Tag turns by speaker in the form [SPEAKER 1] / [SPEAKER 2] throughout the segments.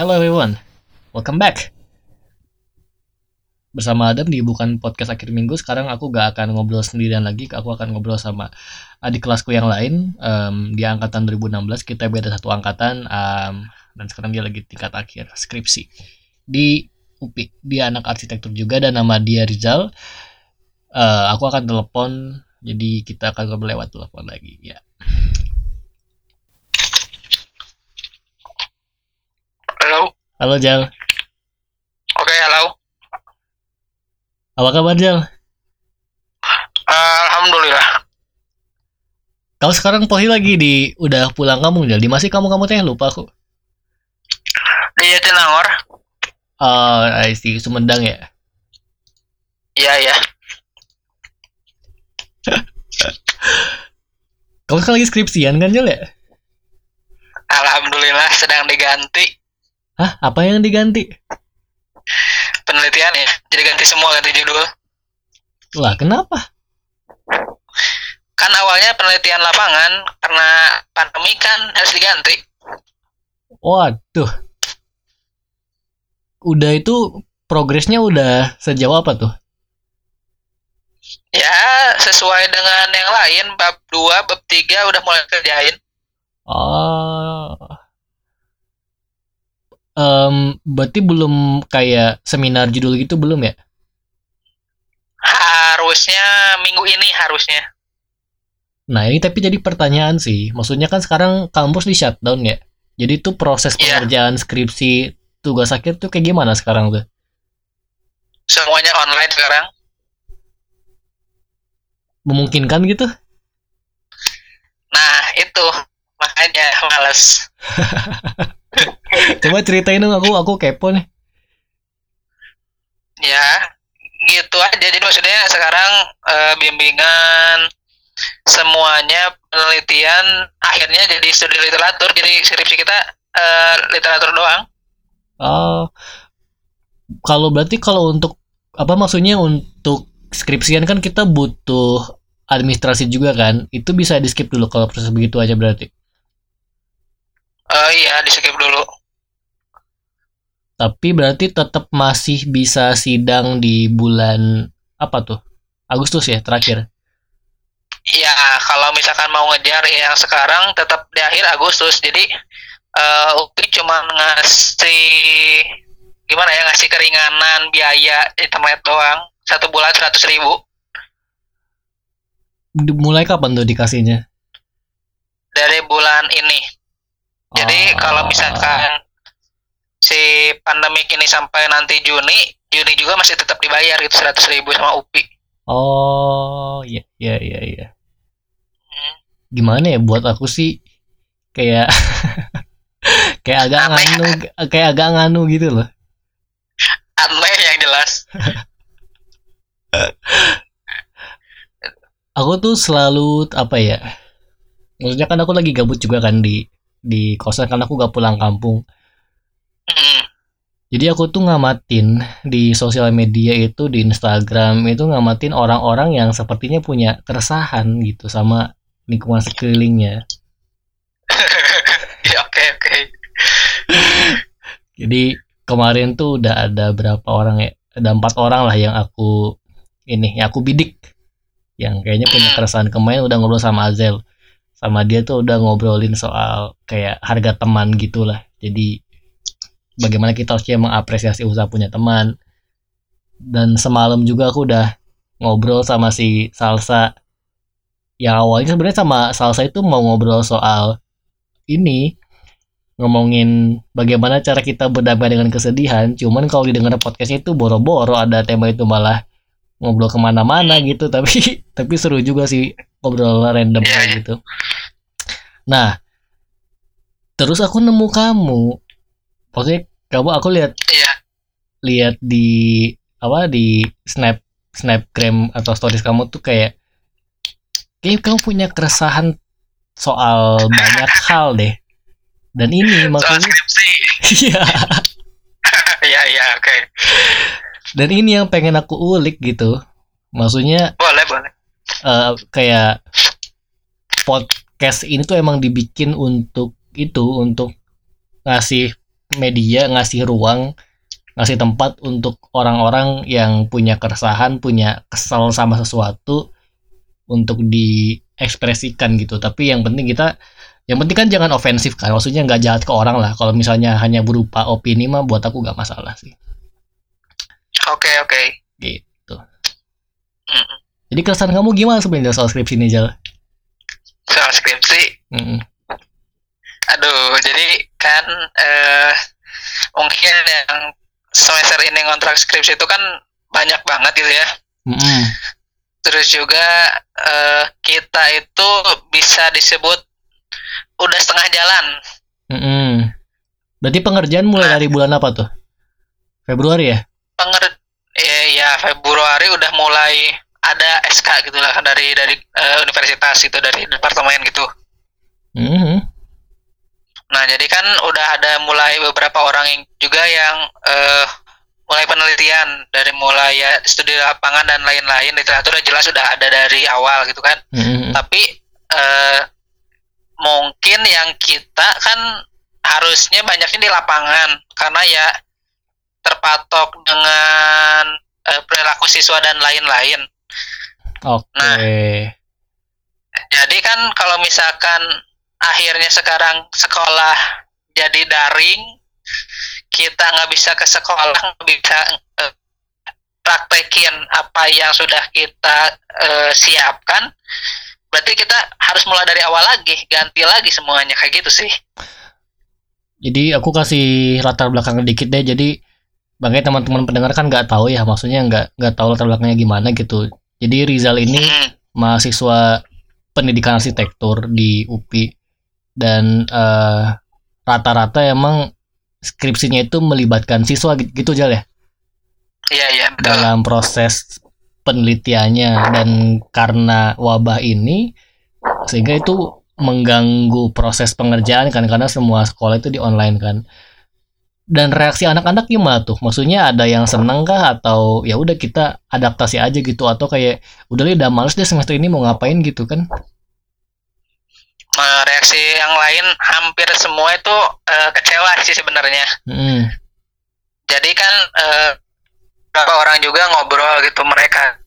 [SPEAKER 1] Hello everyone, welcome back. Bersama Adam di bukan podcast akhir minggu. Sekarang aku gak akan ngobrol sendirian lagi. Aku akan ngobrol sama adik kelasku yang lain. Um, dia angkatan 2016, kita beda satu angkatan. Um, dan sekarang dia lagi tingkat akhir skripsi di UPI. Dia anak arsitektur juga dan nama dia Rizal. Uh, aku akan telepon, jadi kita akan ngobrol lewat telepon lagi. Ya.
[SPEAKER 2] Halo.
[SPEAKER 1] Halo Jal.
[SPEAKER 2] Oke, halo.
[SPEAKER 1] Apa kabar Jal?
[SPEAKER 2] Alhamdulillah.
[SPEAKER 1] Kau sekarang pohi lagi di udah pulang kampung Jal. Di masih kamu kamu teh lupa aku.
[SPEAKER 2] Di Jatinangor.
[SPEAKER 1] Oh, I see. Sumedang ya.
[SPEAKER 2] Iya, iya.
[SPEAKER 1] Kamu sekarang lagi skripsian kan Jal ya?
[SPEAKER 2] Alhamdulillah sedang diganti
[SPEAKER 1] Hah? Apa yang diganti?
[SPEAKER 2] penelitian ya. Jadi ganti semua ganti judul.
[SPEAKER 1] Lah, kenapa?
[SPEAKER 2] Kan awalnya penelitian lapangan karena pandemi kan harus diganti.
[SPEAKER 1] Waduh. Udah itu progresnya udah sejauh apa tuh?
[SPEAKER 2] Ya, sesuai dengan yang lain bab 2, bab 3 udah mulai kerjain.
[SPEAKER 1] Oh. Em, berarti belum kayak seminar judul gitu belum ya?
[SPEAKER 2] Harusnya minggu ini harusnya.
[SPEAKER 1] Nah ini tapi jadi pertanyaan sih. Maksudnya kan sekarang kampus di shutdown ya. Jadi tuh proses
[SPEAKER 2] Iya.
[SPEAKER 1] pengerjaan skripsi tugas akhir tuh kayak gimana sekarang tuh?
[SPEAKER 2] Semuanya online sekarang.
[SPEAKER 1] Memungkinkan gitu?
[SPEAKER 2] Nah, itu makanya males.
[SPEAKER 1] Coba ceritain dong aku aku kepo nih.
[SPEAKER 2] ya gitu aja jadi maksudnya sekarang eh, bimbingan semuanya penelitian akhirnya jadi studi literatur jadi skripsi kita eh, literatur doang
[SPEAKER 1] Oh. Kalau berarti kalau untuk apa maksudnya untuk skripsian kan kita butuh administrasi juga kan? Itu bisa di skip dulu kalau proses begitu aja berarti.
[SPEAKER 2] Eh, iya di skip dulu
[SPEAKER 1] Tapi berarti tetap masih bisa sidang di bulan apa tuh? Agustus ya terakhir.
[SPEAKER 2] ya kalau misalkan mau ngejar yang sekarang tetap di akhir Agustus jadi eh UPI cuma ngasih gimana ya ngasih keringanan biaya internet doang satu bulan seratus ribu
[SPEAKER 1] Mulai kapan tuh dikasihnya?
[SPEAKER 2] dari bulan ini Jadi
[SPEAKER 1] Oh.
[SPEAKER 2] kalau misalkan si pandemik ini sampai nanti Juni, Juni juga masih tetap dibayar gitu 100 ribu sama UPI.
[SPEAKER 1] Oh, iya iya iya iya.
[SPEAKER 2] Hmm.
[SPEAKER 1] Gimana ya buat aku sih kayak kayak agak
[SPEAKER 2] Aneh.
[SPEAKER 1] nganu kayak agak nganu gitu loh.
[SPEAKER 2] Aneh yang jelas.
[SPEAKER 1] aku tuh selalu apa ya maksudnya kan aku lagi gabut juga kan di di kosan kan aku gak pulang kampung. Jadi aku tuh ngamatin di sosial media itu di Instagram itu ngamatin orang-orang yang sepertinya punya keresahan gitu sama lingkungan sekelilingnya.
[SPEAKER 2] Ya oke oke.
[SPEAKER 1] jadi kemarin tuh udah ada berapa orang ya ada empat orang lah yang aku ini yang aku bidik yang kayaknya punya keresahan. Kemarin udah ngobrol sama Azel sama dia tuh udah ngobrolin soal kayak harga teman gitulah. Jadi bagaimana kita harusnya mengapresiasi usaha punya teman. Dan semalam juga aku udah ngobrol sama si Salsa. Yang awalnya sebenarnya sama Salsa itu mau ngobrol soal ini ngomongin bagaimana cara kita berdamai dengan kesedihan. Cuman kalau didengar podcastnya itu boro-boro ada tema itu malah ngobrol ke mana-mana gitu. Tapi tapi seru juga sih ngobrol random
[SPEAKER 2] Iya, iya.
[SPEAKER 1] gitu nah terus aku nemu kamu maksudnya kamu aku lihat
[SPEAKER 2] Iya.
[SPEAKER 1] lihat di apa di snap snapgram atau stories kamu tuh kayak kayak kamu punya keresahan soal banyak hal deh dan ini
[SPEAKER 2] Soal
[SPEAKER 1] maksudnya iya
[SPEAKER 2] Iya iya oke.
[SPEAKER 1] dan ini yang pengen aku ulik gitu maksudnya
[SPEAKER 2] Boleh boleh.
[SPEAKER 1] eh, kayak podcast ini tuh emang dibikin untuk itu untuk ngasih media ngasih ruang ngasih tempat untuk orang-orang yang punya keresahan punya kesel sama sesuatu untuk diekspresikan gitu tapi yang penting kita yang penting kan jangan ofensif kan maksudnya nggak jahat ke orang lah kalau misalnya hanya berupa opini mah buat aku nggak masalah sih
[SPEAKER 2] oke okay, oke okay.
[SPEAKER 1] gitu mm. jadi keresahan kamu gimana sebenarnya soal skripsi ini Jal?
[SPEAKER 2] Soal skripsi mm -mm. aduh jadi kan uh, mungkin yang semester ini ngontrak skripsi itu kan banyak banget gitu ya. Mm-hmm. Terus juga uh, kita itu bisa disebut udah setengah jalan.
[SPEAKER 1] Mm-hmm. Berarti pengerjaan mulai nah, dari bulan apa tuh? Februari ya?
[SPEAKER 2] Penger ya, ya Februari udah mulai ada SK gitu lah dari dari uh, universitas itu dari departemen gitu. Mm-hmm. Nah, jadi kan udah ada mulai beberapa orang yang juga yang uh, mulai penelitian dari mulai ya studi lapangan dan lain-lain literatur jelas sudah ada dari awal gitu kan. Mm-hmm. Tapi uh, mungkin yang kita kan harusnya banyaknya di lapangan karena ya terpatok dengan uh, perilaku siswa dan lain-lain.
[SPEAKER 1] Oke. Okay. Nah,
[SPEAKER 2] jadi kan kalau misalkan akhirnya sekarang sekolah jadi daring kita nggak bisa ke sekolah nggak bisa uh, praktekin apa yang sudah kita uh, siapkan berarti kita harus mulai dari awal lagi ganti lagi semuanya kayak gitu sih
[SPEAKER 1] jadi aku kasih latar belakang dikit deh jadi bangkai teman-teman pendengar kan nggak tahu ya maksudnya nggak nggak tahu latar belakangnya gimana gitu jadi Rizal ini mahasiswa pendidikan arsitektur di UPI dan eh, rata-rata emang skripsinya itu melibatkan siswa gitu, Jal ya?
[SPEAKER 2] Iya iya
[SPEAKER 1] Dalam proses penelitiannya dan karena wabah ini sehingga itu mengganggu proses pengerjaan kan karena semua sekolah itu di online kan. Dan reaksi anak-anak gimana tuh? Maksudnya ada yang seneng kah atau ya udah kita adaptasi aja gitu atau kayak udah udah males deh semester ini mau ngapain gitu kan?
[SPEAKER 2] reaksi yang lain hampir semua itu uh, kecewa sih sebenarnya. Mm. Jadi kan uh, beberapa orang juga ngobrol gitu mereka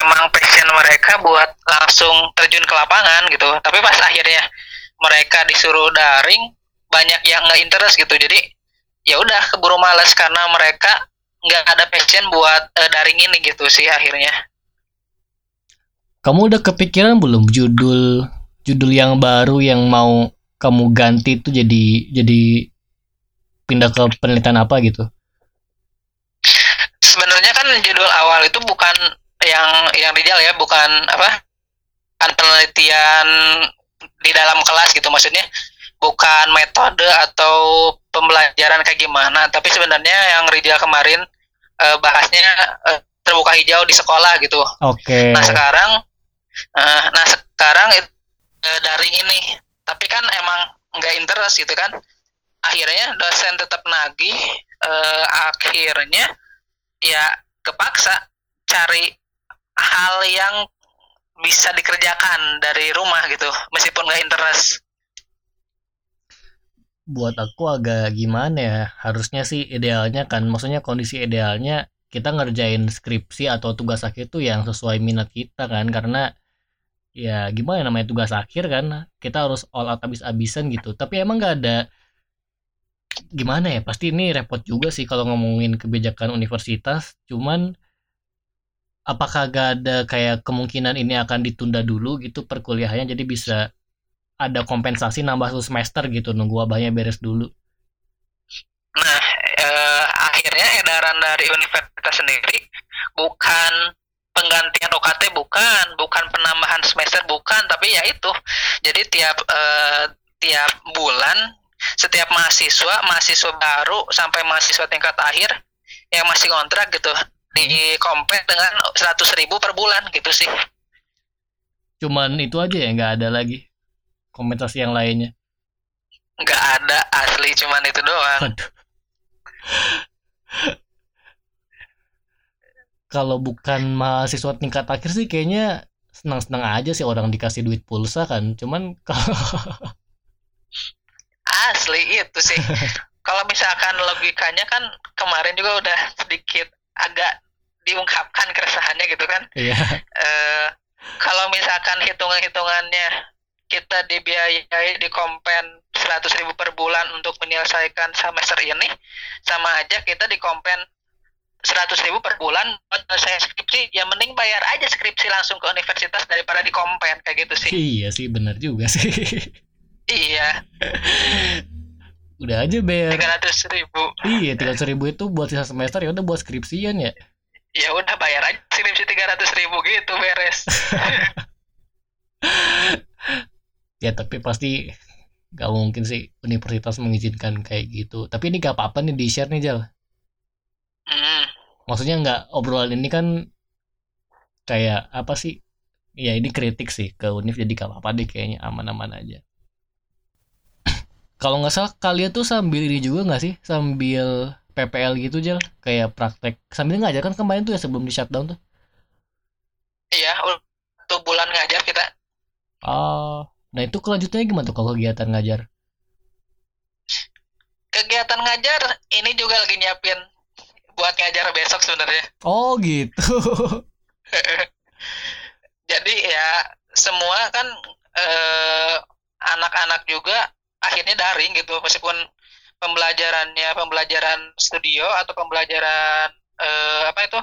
[SPEAKER 2] emang passion mereka buat langsung terjun ke lapangan gitu. Tapi pas akhirnya mereka disuruh daring banyak yang nggak interest gitu. Jadi ya udah keburu males karena mereka nggak ada passion buat uh, daring ini gitu sih akhirnya.
[SPEAKER 1] Kamu udah kepikiran belum judul judul yang baru yang mau kamu ganti itu jadi jadi pindah ke penelitian apa gitu?
[SPEAKER 2] Sebenarnya kan judul awal itu bukan yang yang dijal ya, bukan apa? Kan penelitian di dalam kelas gitu maksudnya bukan metode atau pembelajaran kayak gimana, tapi sebenarnya yang Rijal kemarin uh, bahasnya uh, terbuka hijau di sekolah gitu.
[SPEAKER 1] Oke. Okay.
[SPEAKER 2] Nah sekarang, uh, nah sekarang uh, daring ini tapi kan emang nggak interest gitu kan akhirnya dosen tetap nagih uh, akhirnya ya kepaksa cari hal yang bisa dikerjakan dari rumah gitu meskipun nggak interest
[SPEAKER 1] buat aku agak gimana ya? Harusnya sih idealnya kan maksudnya kondisi idealnya kita ngerjain skripsi atau tugas akhir itu yang sesuai minat kita kan karena ya gimana namanya tugas akhir kan kita harus all out abis-abisan gitu. Tapi emang nggak ada gimana ya pasti ini repot juga sih kalau ngomongin kebijakan universitas cuman apakah gak ada kayak kemungkinan ini akan ditunda dulu gitu perkuliahannya jadi bisa ada kompensasi nambah satu semester gitu nunggu wabahnya beres dulu
[SPEAKER 2] nah eh, akhirnya edaran dari universitas sendiri bukan penggantian UKT bukan, bukan penambahan semester bukan, tapi ya itu. Jadi tiap uh, tiap bulan setiap mahasiswa, mahasiswa baru sampai mahasiswa tingkat akhir yang masih kontrak gitu di kompet dengan seratus ribu per bulan gitu sih.
[SPEAKER 1] Cuman itu aja ya, nggak ada lagi kompensasi yang lainnya.
[SPEAKER 2] Nggak ada asli, cuman itu doang.
[SPEAKER 1] kalau bukan mahasiswa tingkat akhir sih kayaknya senang-senang aja sih orang dikasih duit pulsa kan cuman kalau
[SPEAKER 2] asli itu sih kalau misalkan logikanya kan kemarin juga udah sedikit agak diungkapkan keresahannya gitu kan.
[SPEAKER 1] Iya.
[SPEAKER 2] Eh, kalau misalkan hitungan-hitungannya kita dibiayai di kompen 100 ribu per bulan untuk menyelesaikan semester ini sama aja kita di kompen 100 ribu per bulan buat saya skripsi ya mending bayar aja skripsi langsung ke universitas daripada di kompen kayak gitu sih
[SPEAKER 1] Iya sih benar juga sih.
[SPEAKER 2] iya
[SPEAKER 1] Udah aja bayar.
[SPEAKER 2] 300 ribu
[SPEAKER 1] Iya, tiga ribu itu buat sisa semester ya udah buat skripsian ya.
[SPEAKER 2] ya udah bayar aja skripsi 300 ribu gitu beres
[SPEAKER 1] Ya tapi pasti gak mungkin sih universitas mengizinkan kayak gitu. Tapi ini gak apa-apa nih di share nih Jal.
[SPEAKER 2] Hmm,
[SPEAKER 1] Maksudnya nggak obrolan ini kan kayak apa sih? Ya ini kritik sih ke univ jadi gak apa-apa deh kayaknya aman-aman aja. Kalau nggak salah kalian tuh sambil ini juga nggak sih? Sambil PPL gitu Jal? Kayak praktek sambil ngajar kan kemarin tuh ya sebelum di shutdown tuh.
[SPEAKER 2] iya untuk bulan ngajar kita
[SPEAKER 1] Oh, nah itu kelanjutannya gimana tuh kalau kegiatan ngajar?
[SPEAKER 2] kegiatan ngajar ini juga lagi nyiapin buat ngajar besok sebenarnya
[SPEAKER 1] Oh gitu.
[SPEAKER 2] jadi ya semua kan eh, anak-anak juga akhirnya daring gitu meskipun pembelajarannya pembelajaran studio atau pembelajaran eh, apa itu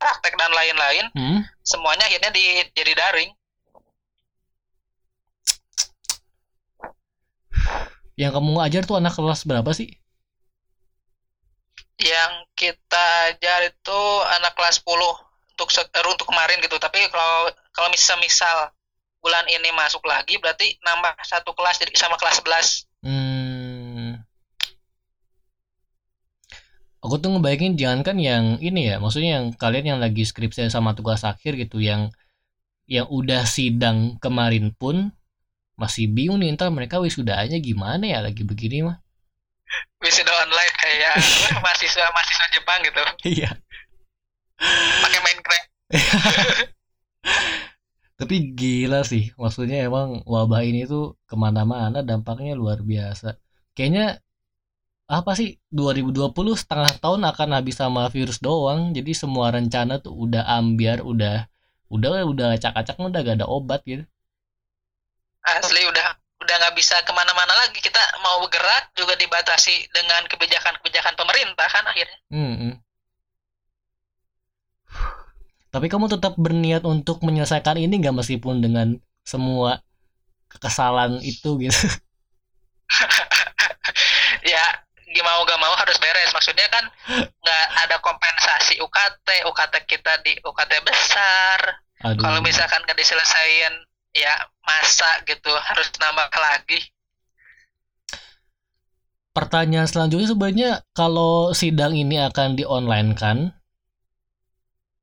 [SPEAKER 2] praktek dan lain-lain
[SPEAKER 1] Hmm?
[SPEAKER 2] semuanya akhirnya di, jadi daring
[SPEAKER 1] Yang kamu ngajar tuh anak kelas berapa sih?
[SPEAKER 2] yang kita ajar itu anak kelas 10 untuk eh, untuk kemarin gitu tapi kalau kalau misal misal bulan ini masuk lagi berarti nambah satu kelas jadi sama kelas 11
[SPEAKER 1] Hmm. Aku tuh ngebayangin jangan kan yang ini ya, maksudnya yang kalian yang lagi skripsi sama tugas akhir gitu yang yang udah sidang kemarin pun masih bingung nih ntar mereka wisudanya gimana ya lagi begini mah.
[SPEAKER 2] wisuda online kayak mahasiswa mahasiswa Jepang gitu
[SPEAKER 1] Iya.
[SPEAKER 2] pakai Minecraft
[SPEAKER 1] Tapi gila sih, maksudnya emang wabah ini tuh ke mana-mana dampaknya luar biasa. Kayaknya apa sih 2020 setengah tahun akan habis sama virus doang. Jadi semua rencana tuh udah ambiar, udah udah udah acak-acak udah gak ada obat gitu.
[SPEAKER 2] Asli udah udah nggak bisa ke mana-mana lagi. Kita mau bergerak juga dibatasi dengan kebijakan-kebijakan pemerintah kan akhirnya.
[SPEAKER 1] Hmm. Tapi kamu tetap berniat untuk menyelesaikan ini nggak meskipun dengan semua kesalahan itu gitu.
[SPEAKER 2] ya gimana gak mau harus beres. Maksudnya kan nggak ada kompensasi UKT UKT kita di UKT besar. Kalau misalkan nggak diselesaikan ya masa gitu harus nambah lagi
[SPEAKER 1] Pertanyaan selanjutnya sebenarnya kalau sidang ini akan di online kan?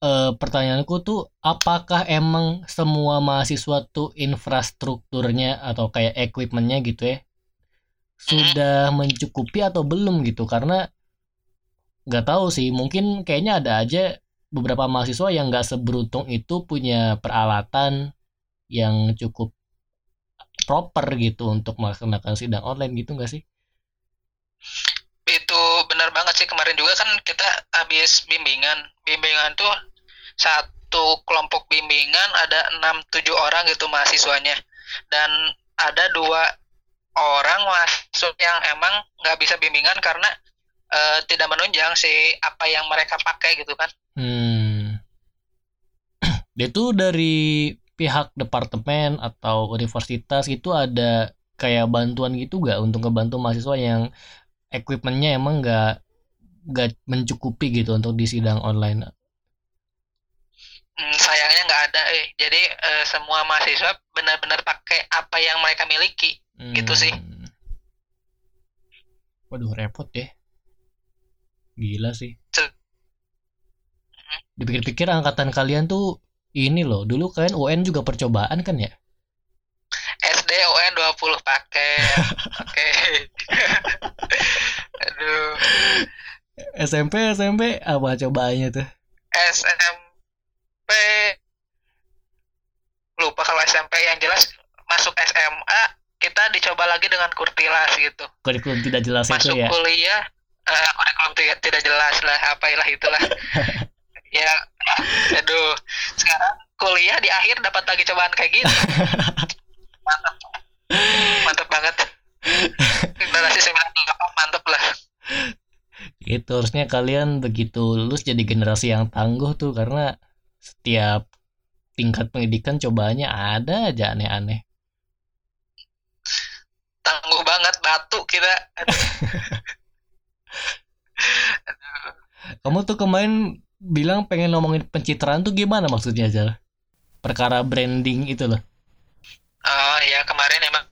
[SPEAKER 1] Eh, pertanyaanku tuh apakah emang semua mahasiswa tuh infrastrukturnya atau kayak equipmentnya gitu ya sudah mencukupi atau belum gitu karena nggak tahu sih mungkin kayaknya ada aja beberapa mahasiswa yang nggak seberuntung itu punya peralatan yang cukup proper gitu untuk melaksanakan sidang online gitu nggak sih?
[SPEAKER 2] itu benar banget sih kemarin juga kan kita habis bimbingan bimbingan tuh satu kelompok bimbingan ada 6-7 orang gitu mahasiswanya dan ada dua orang masuk yang emang nggak bisa bimbingan karena eh, tidak menunjang si apa yang mereka pakai gitu kan
[SPEAKER 1] Hmm. Dia tuh dari pihak departemen atau universitas itu ada kayak bantuan gitu gak untuk ngebantu mahasiswa yang equipmentnya emang nggak nggak mencukupi gitu untuk di sidang online.
[SPEAKER 2] Hmm, sayangnya nggak ada eh jadi eh, semua mahasiswa benar-benar pakai apa yang mereka miliki Gitu sih.
[SPEAKER 1] Hmm. Waduh repot deh. Gila sih. Dipikir-pikir angkatan kalian tuh ini loh, dulu kalian UN juga percobaan kan ya?
[SPEAKER 2] SD UN 20 paket oke aduh.
[SPEAKER 1] SMP SMP apa cobaannya tuh?
[SPEAKER 2] SMP lupa kalau SMP yang jelas masuk SMA kita dicoba lagi dengan kurtilas gitu.
[SPEAKER 1] Kurikulum tidak jelas
[SPEAKER 2] masuk
[SPEAKER 1] itu ya?
[SPEAKER 2] kuliah eh kurikulum tidak, tidak jelas lah apalah itulah ya aduh. Sekarang kuliah di akhir dapat lagi cobaan kayak gitu mantap mantap banget. Generasi 98 mantap lah.
[SPEAKER 1] Itu harusnya kalian begitu lulus jadi generasi yang tangguh tuh karena setiap tingkat pendidikan cobaannya ada aja aneh-aneh.
[SPEAKER 2] Tangguh banget batu kita
[SPEAKER 1] kamu tuh kemarin bilang pengen ngomongin pencitraan tuh gimana maksudnya aja perkara branding itu loh.
[SPEAKER 2] Oh ya kemarin emang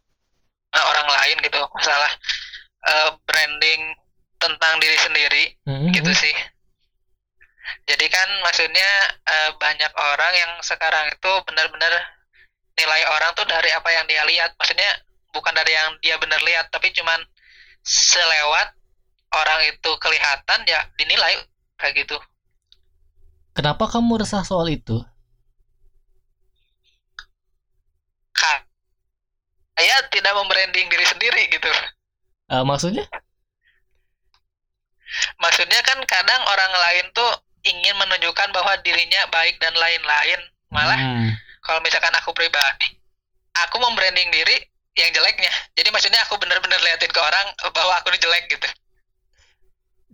[SPEAKER 2] orang lain gitu masalah eh, branding tentang diri sendiri
[SPEAKER 1] Mhm.
[SPEAKER 2] gitu sih. Jadi kan maksudnya eh, banyak orang yang sekarang itu benar-benar nilai orang tuh dari apa yang dia lihat. Maksudnya bukan dari yang dia benar lihat tapi cuman selewat orang itu kelihatan ya dinilai kayak gitu
[SPEAKER 1] kenapa kamu resah soal itu?
[SPEAKER 2] Saya tidak membranding diri sendiri gitu.
[SPEAKER 1] Eh, maksudnya?
[SPEAKER 2] Maksudnya kan kadang orang lain tuh ingin menunjukkan bahwa dirinya baik dan lain-lain. Malah
[SPEAKER 1] Hmm.
[SPEAKER 2] kalau misalkan aku pribadi aku membranding diri yang jeleknya. Jadi maksudnya aku bener-bener liatin ke orang bahwa aku ini jelek gitu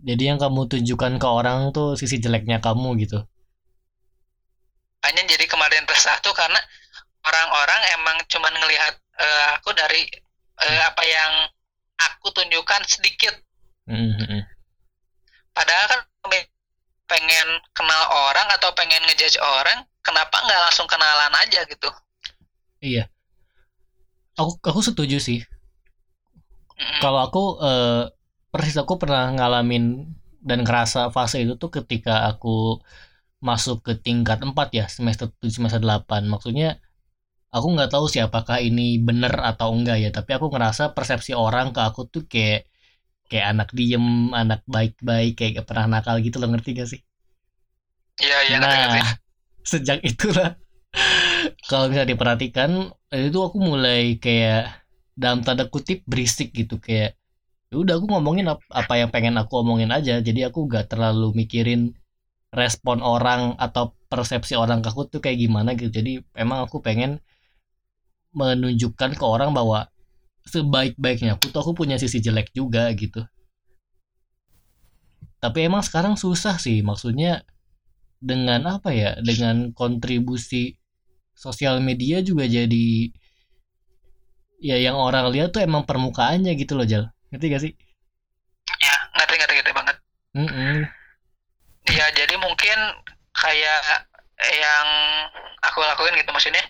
[SPEAKER 1] jadi yang kamu tunjukkan ke orang tuh sisi jeleknya kamu gitu.
[SPEAKER 2] Hanya jadi kemarin resah tuh karena orang-orang emang cuman ngelihat eh, aku dari eh, apa yang aku tunjukkan sedikit.
[SPEAKER 1] Mhm.
[SPEAKER 2] padahal kan pengen kenal orang atau pengen ngejudge orang kenapa nggak langsung kenalan aja gitu?
[SPEAKER 1] Iya. Aku aku setuju sih.
[SPEAKER 2] Mm-mm.
[SPEAKER 1] kalau aku eh, persis aku pernah ngalamin dan ngerasa fase itu tuh ketika aku masuk ke tingkat 4 ya semester 7 semester 8 maksudnya aku nggak tahu sih apakah ini bener atau enggak ya tapi aku ngerasa persepsi orang ke aku tuh kayak kayak anak diem anak baik-baik kayak gak pernah nakal gitu loh ngerti gak sih
[SPEAKER 2] iya iya ngerti, ngerti.
[SPEAKER 1] nah sejak itulah kalau bisa diperhatikan itu aku mulai kayak dalam tanda kutip berisik gitu kayak udah aku ngomongin ap- apa yang pengen aku omongin aja. Jadi aku gak terlalu mikirin respon orang atau persepsi orang ke aku tuh kayak gimana gitu. Jadi emang aku pengen menunjukkan ke orang bahwa sebaik-baiknya aku tuh aku punya sisi jelek juga gitu. Tapi emang sekarang susah sih. Maksudnya dengan apa ya? Dengan kontribusi sosial media juga jadi ya yang orang lihat tuh emang permukaannya gitu loh Jal ngerti gak sih
[SPEAKER 2] ya ngerti ngerti ngerti banget
[SPEAKER 1] Mm-mm.
[SPEAKER 2] ya jadi mungkin kayak yang aku lakuin gitu maksudnya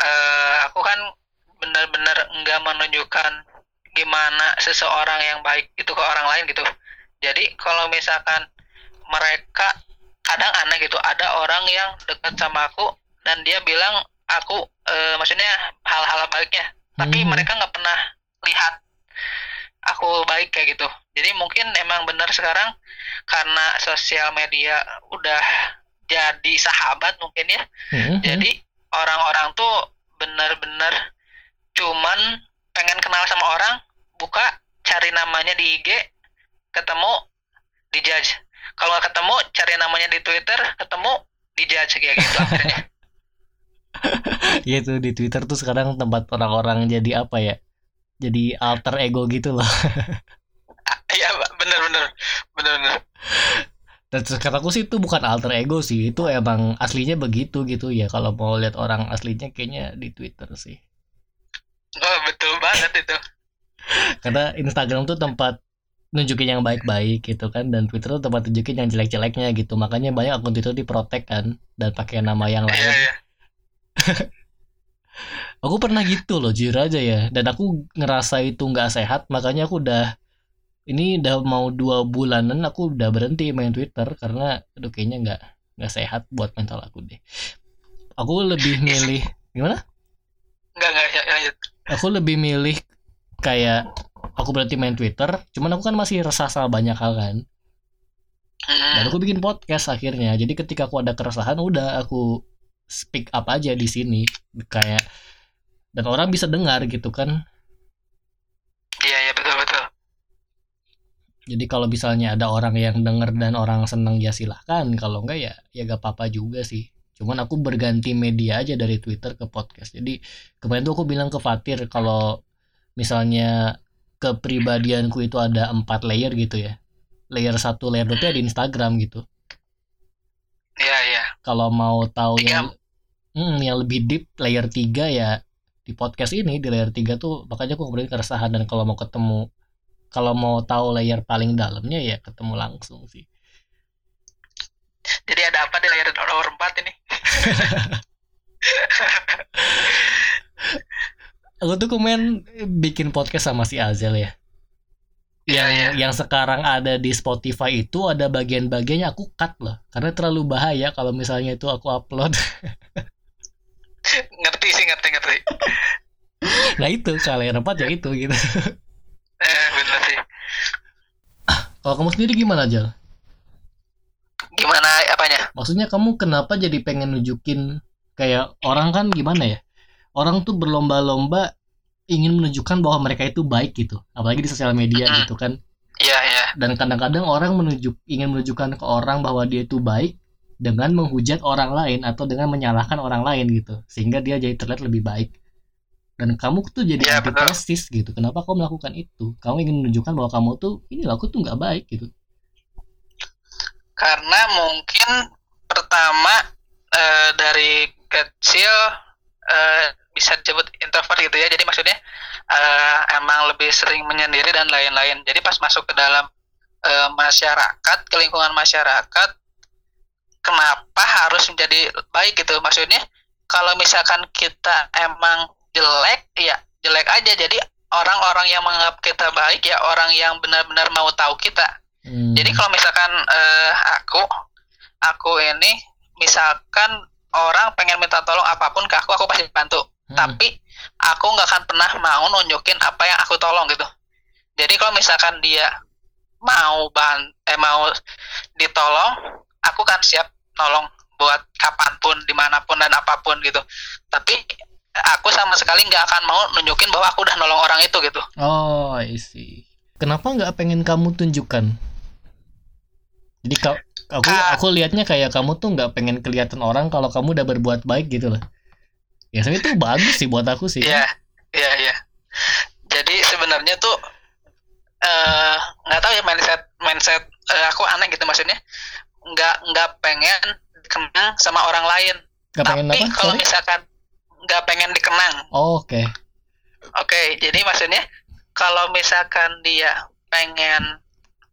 [SPEAKER 2] eh aku kan benar-benar enggak menunjukkan gimana seseorang yang baik itu ke orang lain gitu jadi kalau misalkan mereka kadang aneh gitu ada orang yang dekat sama aku dan dia bilang aku eh, maksudnya hal-hal baiknya tapi
[SPEAKER 1] Mhm.
[SPEAKER 2] mereka nggak pernah lihat aku baik kayak gitu. Jadi mungkin emang benar sekarang karena sosial media udah jadi sahabat mungkin ya.
[SPEAKER 1] Mhm.
[SPEAKER 2] jadi orang-orang tuh benar-benar cuman pengen kenal sama orang buka cari namanya di IG ketemu dijudge. Kalau nggak ketemu cari namanya di Twitter ketemu dijudge kayak gitu akhirnya.
[SPEAKER 1] Ya tuh di Twitter tuh sekarang tempat orang-orang jadi apa ya jadi alter ego gitu loh.
[SPEAKER 2] Iya bener-bener bener-bener
[SPEAKER 1] dan sekarang aku sih itu bukan alter ego sih. Itu emang aslinya begitu gitu ya. Kalau mau lihat orang aslinya kayaknya di Twitter sih.
[SPEAKER 2] Oh betul banget itu.
[SPEAKER 1] Karena Instagram tuh tempat nunjukin yang baik-baik gitu kan. Dan Twitter tuh tempat nunjukin yang jelek-jeleknya gitu. Makanya banyak akun Twitter diprotek kan. Dan pakai nama yang
[SPEAKER 2] iya
[SPEAKER 1] lain.
[SPEAKER 2] iya
[SPEAKER 1] aku pernah gitu loh jujur aja ya. Dan aku ngerasa itu nggak sehat makanya aku udah ini udah mau dua bulanan aku udah berhenti main Twitter karena aduh kayaknya nggak nggak sehat buat mental aku deh. Aku lebih milih gimana?
[SPEAKER 2] Enggak enggak ya, lanjut.
[SPEAKER 1] Aku lebih milih kayak aku berhenti main Twitter cuman aku kan masih resah sama banyak hal kan.
[SPEAKER 2] Mm-mm.
[SPEAKER 1] dan aku bikin podcast akhirnya jadi ketika aku ada keresahan udah aku speak up aja di sini. Kayak dan orang bisa dengar gitu kan. Iya iya betul betul. Jadi kalau misalnya ada orang yang denger dan orang seneng ya silahkan. Kalau enggak ya ya gak apa-apa juga sih. Cuman aku berganti media aja dari Twitter ke podcast. Jadi kemarin tuh aku bilang ke Fatir kalau misalnya kepribadianku itu ada empat layer gitu ya. Layer satu layer dua di Instagram gitu.
[SPEAKER 2] Iya iya.
[SPEAKER 1] Kalau mau tahu yang hmm, yang lebih deep layer 3 ya di podcast ini di layer 3 tuh makanya aku ngobrolin keresahan dan kalau mau ketemu kalau mau tahu layer paling dalamnya ya ketemu langsung sih.
[SPEAKER 2] Jadi ada apa di layar nomor 4 ini?
[SPEAKER 1] Aku tuh kemarin bikin podcast sama si Azel ya.
[SPEAKER 2] Iya,
[SPEAKER 1] Yang
[SPEAKER 2] iya.
[SPEAKER 1] yang sekarang ada di Spotify itu ada bagian-bagiannya aku cut loh. Karena terlalu bahaya kalau misalnya itu aku upload.
[SPEAKER 2] ngerti sih, ngerti, ngerti.
[SPEAKER 1] nah itu kalau yang empat ya itu gitu.
[SPEAKER 2] Eh, bener sih.
[SPEAKER 1] Kalau kamu sendiri gimana Jal?
[SPEAKER 2] Gimana apanya?
[SPEAKER 1] Maksudnya kamu kenapa jadi pengen nunjukin kayak orang kan gimana ya? Orang tuh berlomba-lomba ingin menunjukkan bahwa mereka itu baik gitu. Apalagi di sosial media
[SPEAKER 2] Mm-mm.
[SPEAKER 1] gitu kan.
[SPEAKER 2] Iya, iya.
[SPEAKER 1] Dan kadang-kadang orang menunjuk ingin menunjukkan ke orang bahwa dia itu baik dengan menghujat orang lain atau dengan menyalahkan orang lain gitu. Sehingga dia jadi terlihat lebih baik. Dan kamu tuh jadi
[SPEAKER 2] betul.
[SPEAKER 1] antitesis gitu. Kenapa kamu melakukan itu? Kamu ingin menunjukkan bahwa kamu tuh ini aku tuh nggak baik gitu.
[SPEAKER 2] Karena mungkin pertama eh, dari kecil eh, bisa disebut introvert gitu ya. Jadi maksudnya eh, emang lebih sering menyendiri dan lain-lain. Jadi pas masuk ke dalam eh, masyarakat, ke lingkungan masyarakat, kenapa harus menjadi baik gitu? Maksudnya kalau misalkan kita emang jelek, ya jelek aja. Jadi orang-orang yang menganggap kita baik ya orang yang benar-benar mau tahu kita.
[SPEAKER 1] Hmm.
[SPEAKER 2] Jadi kalau misalkan eh, aku, aku ini misalkan orang pengen minta tolong apa pun ke aku, aku pasti bantu.
[SPEAKER 1] Hmm.
[SPEAKER 2] Tapi aku nggak akan pernah mau nunjukin apa yang aku tolong gitu. Jadi kalau misalkan dia mau ban, eh mau ditolong, aku kan siap nolong buat kapan pun, di mana pun dan apa pun gitu. Tapi aku sama sekali nggak akan mau nunjukin bahwa aku udah nolong orang itu gitu.
[SPEAKER 1] Oh, I see. Kenapa nggak pengen kamu tunjukkan? Jadi ka- aku
[SPEAKER 2] Ah.
[SPEAKER 1] aku lihatnya kayak kamu tuh nggak pengen kelihatan orang kalau kamu udah berbuat baik gitu loh. Ya sebenarnya itu bagus sih buat aku sih.
[SPEAKER 2] Iya, iya, iya. Jadi sebenarnya tuh eh nggak tahu ya mindset mindset eh, aku aneh gitu maksudnya nggak nggak pengen dikenang sama orang lain.
[SPEAKER 1] Pengen
[SPEAKER 2] Tapi
[SPEAKER 1] apa?
[SPEAKER 2] kalau
[SPEAKER 1] Sorry.
[SPEAKER 2] misalkan nggak pengen dikenang,
[SPEAKER 1] Oh, Oke.
[SPEAKER 2] oke. jadi maksudnya kalau misalkan dia pengen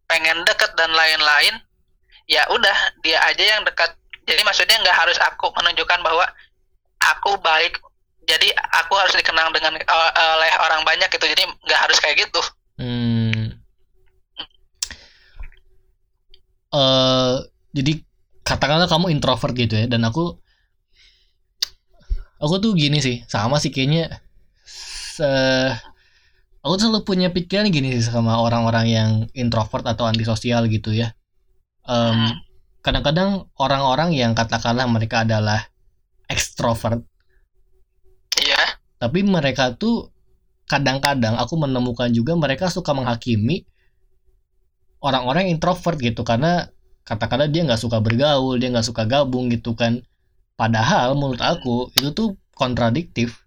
[SPEAKER 2] pengen deket dan lain-lain, ya udah dia aja yang dekat. Jadi maksudnya nggak harus aku menunjukkan bahwa aku baik. Jadi aku harus dikenang dengan eh, oleh orang banyak gitu. Jadi nggak harus kayak gitu.
[SPEAKER 1] Hmm. Eh, jadi katakanlah kamu introvert gitu ya, dan aku aku tuh gini sih, sama sih kayaknya. Se- aku tuh selalu punya pikiran gini sih sama orang-orang yang introvert atau antisosial gitu ya.
[SPEAKER 2] Hmm.
[SPEAKER 1] kadang-kadang orang-orang yang katakanlah mereka adalah ekstrovert,
[SPEAKER 2] Iya.
[SPEAKER 1] tapi mereka tuh kadang-kadang aku menemukan juga mereka suka menghakimi orang-orang introvert gitu karena katakanlah dia nggak suka bergaul dia nggak suka gabung gitu kan. Padahal menurut aku itu tuh kontradiktif.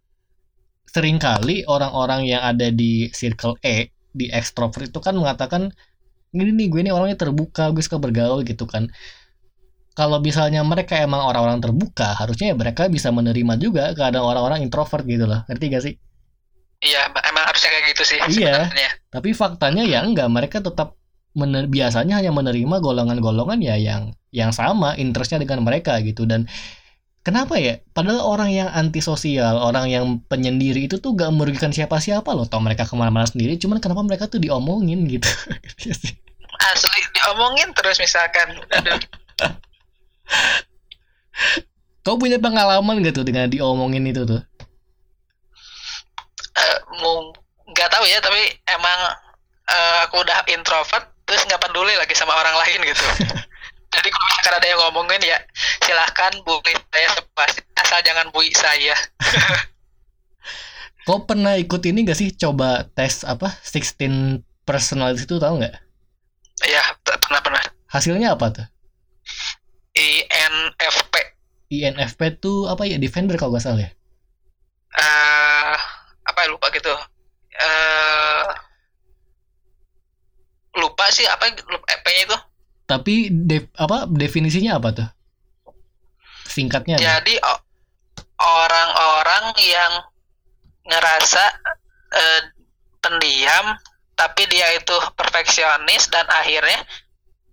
[SPEAKER 1] Seringkali orang-orang yang ada di circle E di ekstrovert itu kan mengatakan ini nih gue ini orangnya terbuka gue suka bergaul gitu kan. Kalau misalnya mereka emang orang-orang terbuka harusnya ya mereka bisa menerima juga keadaan orang-orang introvert gitu loh. Ngerti gak sih?
[SPEAKER 2] Iya, emang harusnya kayak gitu sih
[SPEAKER 1] Iya.
[SPEAKER 2] sebenarnya.
[SPEAKER 1] tapi faktanya ya enggak mereka tetap mener- biasanya hanya menerima golongan-golongan ya yang yang sama interestnya dengan mereka gitu dan kenapa ya padahal orang yang antisosial orang yang penyendiri itu tuh gak merugikan siapa-siapa loh tau mereka ke mana-mana sendiri cuman kenapa mereka tuh diomongin gitu Iya.
[SPEAKER 2] Asli diomongin terus misalkan. Aduh.
[SPEAKER 1] kau punya pengalaman gak tuh dengan diomongin itu tuh
[SPEAKER 2] Eh, mau nggak tahu ya, tapi emang eh, aku udah introvert terus nggak peduli lagi sama orang lain gitu. Jadi kalau misalkan ada yang ngomongin ya silahkan bully saya sepasti asal jangan bui saya.
[SPEAKER 1] kau pernah ikut ini gak sih coba tes apa 16 personality itu tahu nggak
[SPEAKER 2] Iya, pernah pernah.
[SPEAKER 1] Hasilnya apa tuh?
[SPEAKER 2] INFP.
[SPEAKER 1] INFP tuh apa ya? Defender kalau nggak salah ya?
[SPEAKER 2] eh apa ya lupa gitu. eh lupa sih apa EP-nya itu.
[SPEAKER 1] Tapi def- apa definisinya apa tuh? Singkatnya.
[SPEAKER 2] Jadi orang-orang yang ngerasa eh, pendiam tapi dia itu perfeksionis dan akhirnya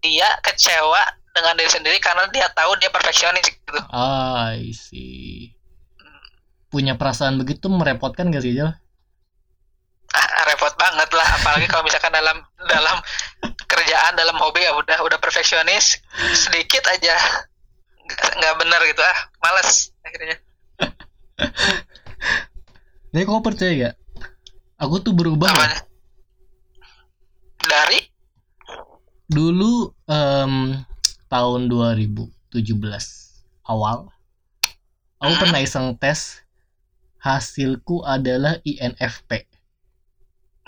[SPEAKER 2] dia kecewa dengan diri sendiri karena dia tahu dia perfeksionis gitu.
[SPEAKER 1] Ah, I see. Punya perasaan begitu merepotkan gak sih, Jal?
[SPEAKER 2] Ah, repot banget lah apalagi kalau misalkan dalam dalam kerjaan dalam hobi ya udah udah perfeksionis sedikit aja nggak benar gitu ah males akhirnya
[SPEAKER 1] Jadi kau percaya gak? Aku tuh berubah
[SPEAKER 2] apanya dari
[SPEAKER 1] Dulu em, tahun 2017 awal aku
[SPEAKER 2] Hmm.
[SPEAKER 1] pernah iseng tes hasilku adalah INFP.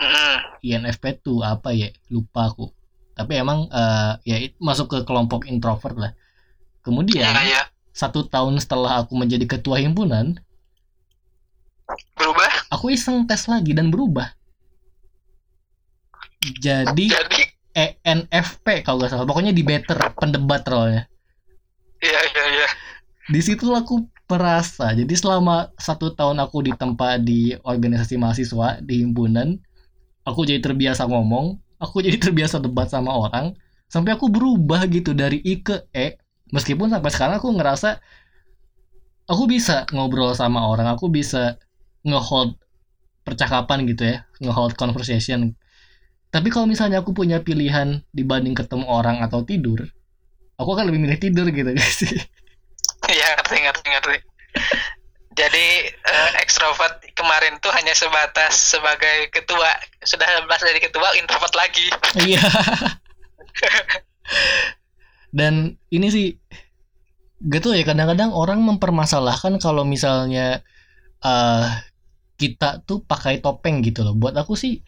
[SPEAKER 2] Mm,
[SPEAKER 1] INFP tuh apa ya? Lupa aku. Tapi emang eh, ya masuk ke kelompok introvert lah. Kemudian
[SPEAKER 2] ya ya
[SPEAKER 1] satu tahun setelah aku menjadi ketua himpunan,
[SPEAKER 2] berubah
[SPEAKER 1] aku iseng tes lagi dan berubah. Jadi
[SPEAKER 2] jadi
[SPEAKER 1] ENFP kalau nggak salah. Pokoknya di better pendebat role-nya.
[SPEAKER 2] ya ya ya
[SPEAKER 1] Di situ aku merasa. Jadi selama satu tahun aku ditempa di organisasi mahasiswa di himpunan, aku jadi terbiasa ngomong, aku jadi terbiasa debat sama orang, sampai aku berubah gitu dari I ke E. Meskipun sampai sekarang aku ngerasa aku bisa ngobrol sama orang, aku bisa ngehold percakapan gitu ya, ngehold conversation. Tapi kalau misalnya aku punya pilihan dibanding ketemu orang atau tidur, aku akan lebih milih tidur gitu guys sih.
[SPEAKER 2] ya ngerti ngerti ngerti jadi eh, ekstrovert kemarin tuh hanya sebatas sebagai ketua sudah lepas dari ketua introvert lagi
[SPEAKER 1] Iya. Dan ini sih gitu ya kadang-kadang orang mempermasalahkan kalau misalnya eh kita tuh pakai topeng gitu loh. Buat aku sih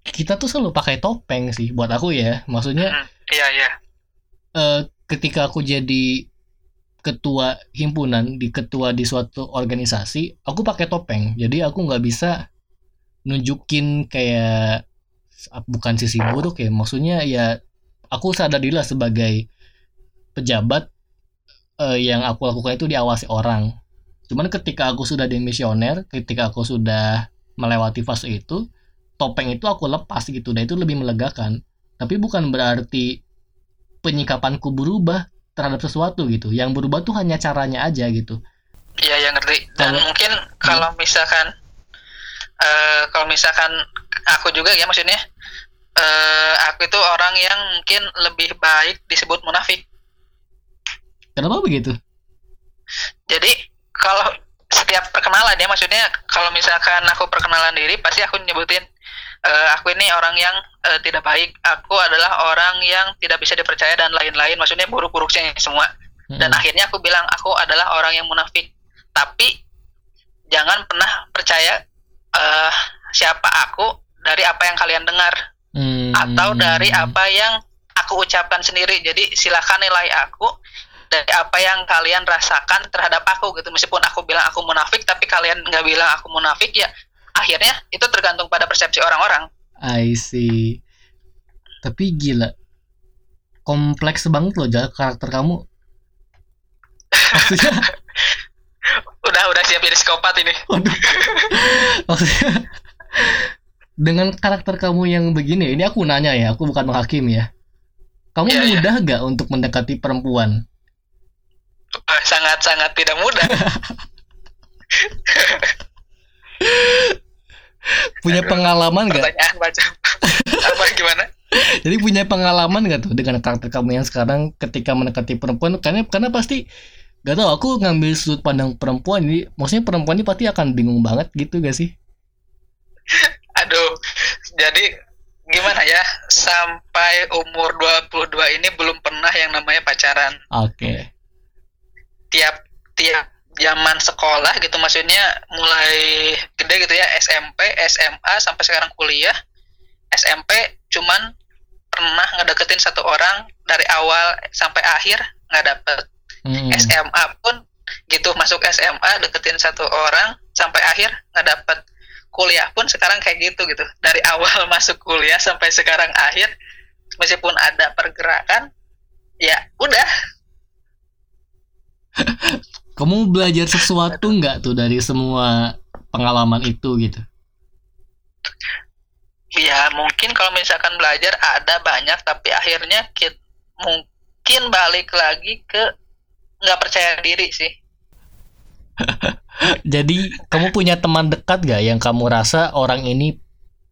[SPEAKER 1] kita tuh selalu pakai topeng sih buat aku ya. Maksudnya
[SPEAKER 2] iya iya
[SPEAKER 1] eh, ketika aku jadi ketua himpunan di ketua di suatu organisasi aku pakai topeng. Jadi aku nggak bisa nunjukin kayak bukan sisi buruk ya. Maksudnya ya aku sadar diri lah sebagai pejabat eh, yang aku lakukan itu diawasi orang. Cuman ketika aku sudah demisioner ketika aku sudah melewati fase itu topeng itu aku lepas gitu. Dan itu lebih melegakan. Tapi bukan berarti penyikapanku berubah terhadap sesuatu gitu. Yang berubah tuh hanya caranya aja gitu.
[SPEAKER 2] iya yang ngerti dan
[SPEAKER 1] Kalau-
[SPEAKER 2] mungkin kalau misalkan eh kalau misalkan aku juga ya maksudnya eh aku itu orang yang mungkin lebih baik disebut munafik
[SPEAKER 1] Kenapa begitu?
[SPEAKER 2] Jadi kalau setiap perkenalan ya maksudnya kalau misalkan aku perkenalan diri pasti aku nyebutin eh, aku ini orang yang eh, tidak baik, aku adalah orang yang tidak bisa dipercaya dan lain-lain. Maksudnya buruk-buruknya semua. Dan
[SPEAKER 1] Mm-mm.
[SPEAKER 2] akhirnya aku bilang aku adalah orang yang munafik. Tapi jangan pernah percaya eh, siapa aku dari apa yang kalian dengar
[SPEAKER 1] Hmm.
[SPEAKER 2] atau dari apa yang aku ucapkan sendiri. Jadi silakan nilai aku dari apa yang kalian rasakan terhadap aku gitu. Meskipun aku bilang aku munafik, tapi kalian nggak bilang aku munafik ya. Akhirnya itu tergantung pada persepsi orang-orang.
[SPEAKER 1] I see. Tapi gila. Kompleks banget loh Jal, karakter kamu. Maksudnya,
[SPEAKER 2] Udah udah siap jadi psikopat ini.
[SPEAKER 1] Maksudnya dengan karakter kamu yang begini, ini aku nanya ya, aku bukan menghakimi ya. Kamu
[SPEAKER 2] Iya, iya.
[SPEAKER 1] mudah gak untuk mendekati perempuan?
[SPEAKER 2] Eh, Sangat-sangat tidak mudah.
[SPEAKER 1] Punya pengalaman gak?
[SPEAKER 2] Pertanyaan baca. apa gimana?
[SPEAKER 1] Jadi punya pengalaman gak tuh dengan karakter kamu yang sekarang ketika mendekati perempuan? Karena karena pasti gak tau aku ngambil sudut pandang perempuan ini, maksudnya perempuan ini pasti akan bingung banget gitu gak sih?
[SPEAKER 2] Aduh. Jadi gimana ya? Sampai umur 22 ini belum pernah yang namanya pacaran.
[SPEAKER 1] Oke.
[SPEAKER 2] tiap tiap zaman sekolah gitu maksudnya mulai gede gitu ya SMP SMA sampai sekarang kuliah. SMP cuman pernah ngedeketin satu orang dari awal sampai akhir nggak dapet.
[SPEAKER 1] Hmm.
[SPEAKER 2] SMA pun gitu masuk SMA deketin satu orang sampai akhir nggak dapet. Kuliah pun sekarang kayak gitu gitu. Dari awal masuk kuliah sampai sekarang akhir meskipun ada pergerakan ya udah
[SPEAKER 1] Kamu belajar sesuatu nggak tuh dari semua pengalaman itu gitu?
[SPEAKER 2] ya mungkin kalau misalkan belajar ada banyak tapi akhirnya kita mungkin balik lagi ke nggak percaya diri sih
[SPEAKER 1] Jadi kamu punya teman dekat gak yang kamu rasa orang ini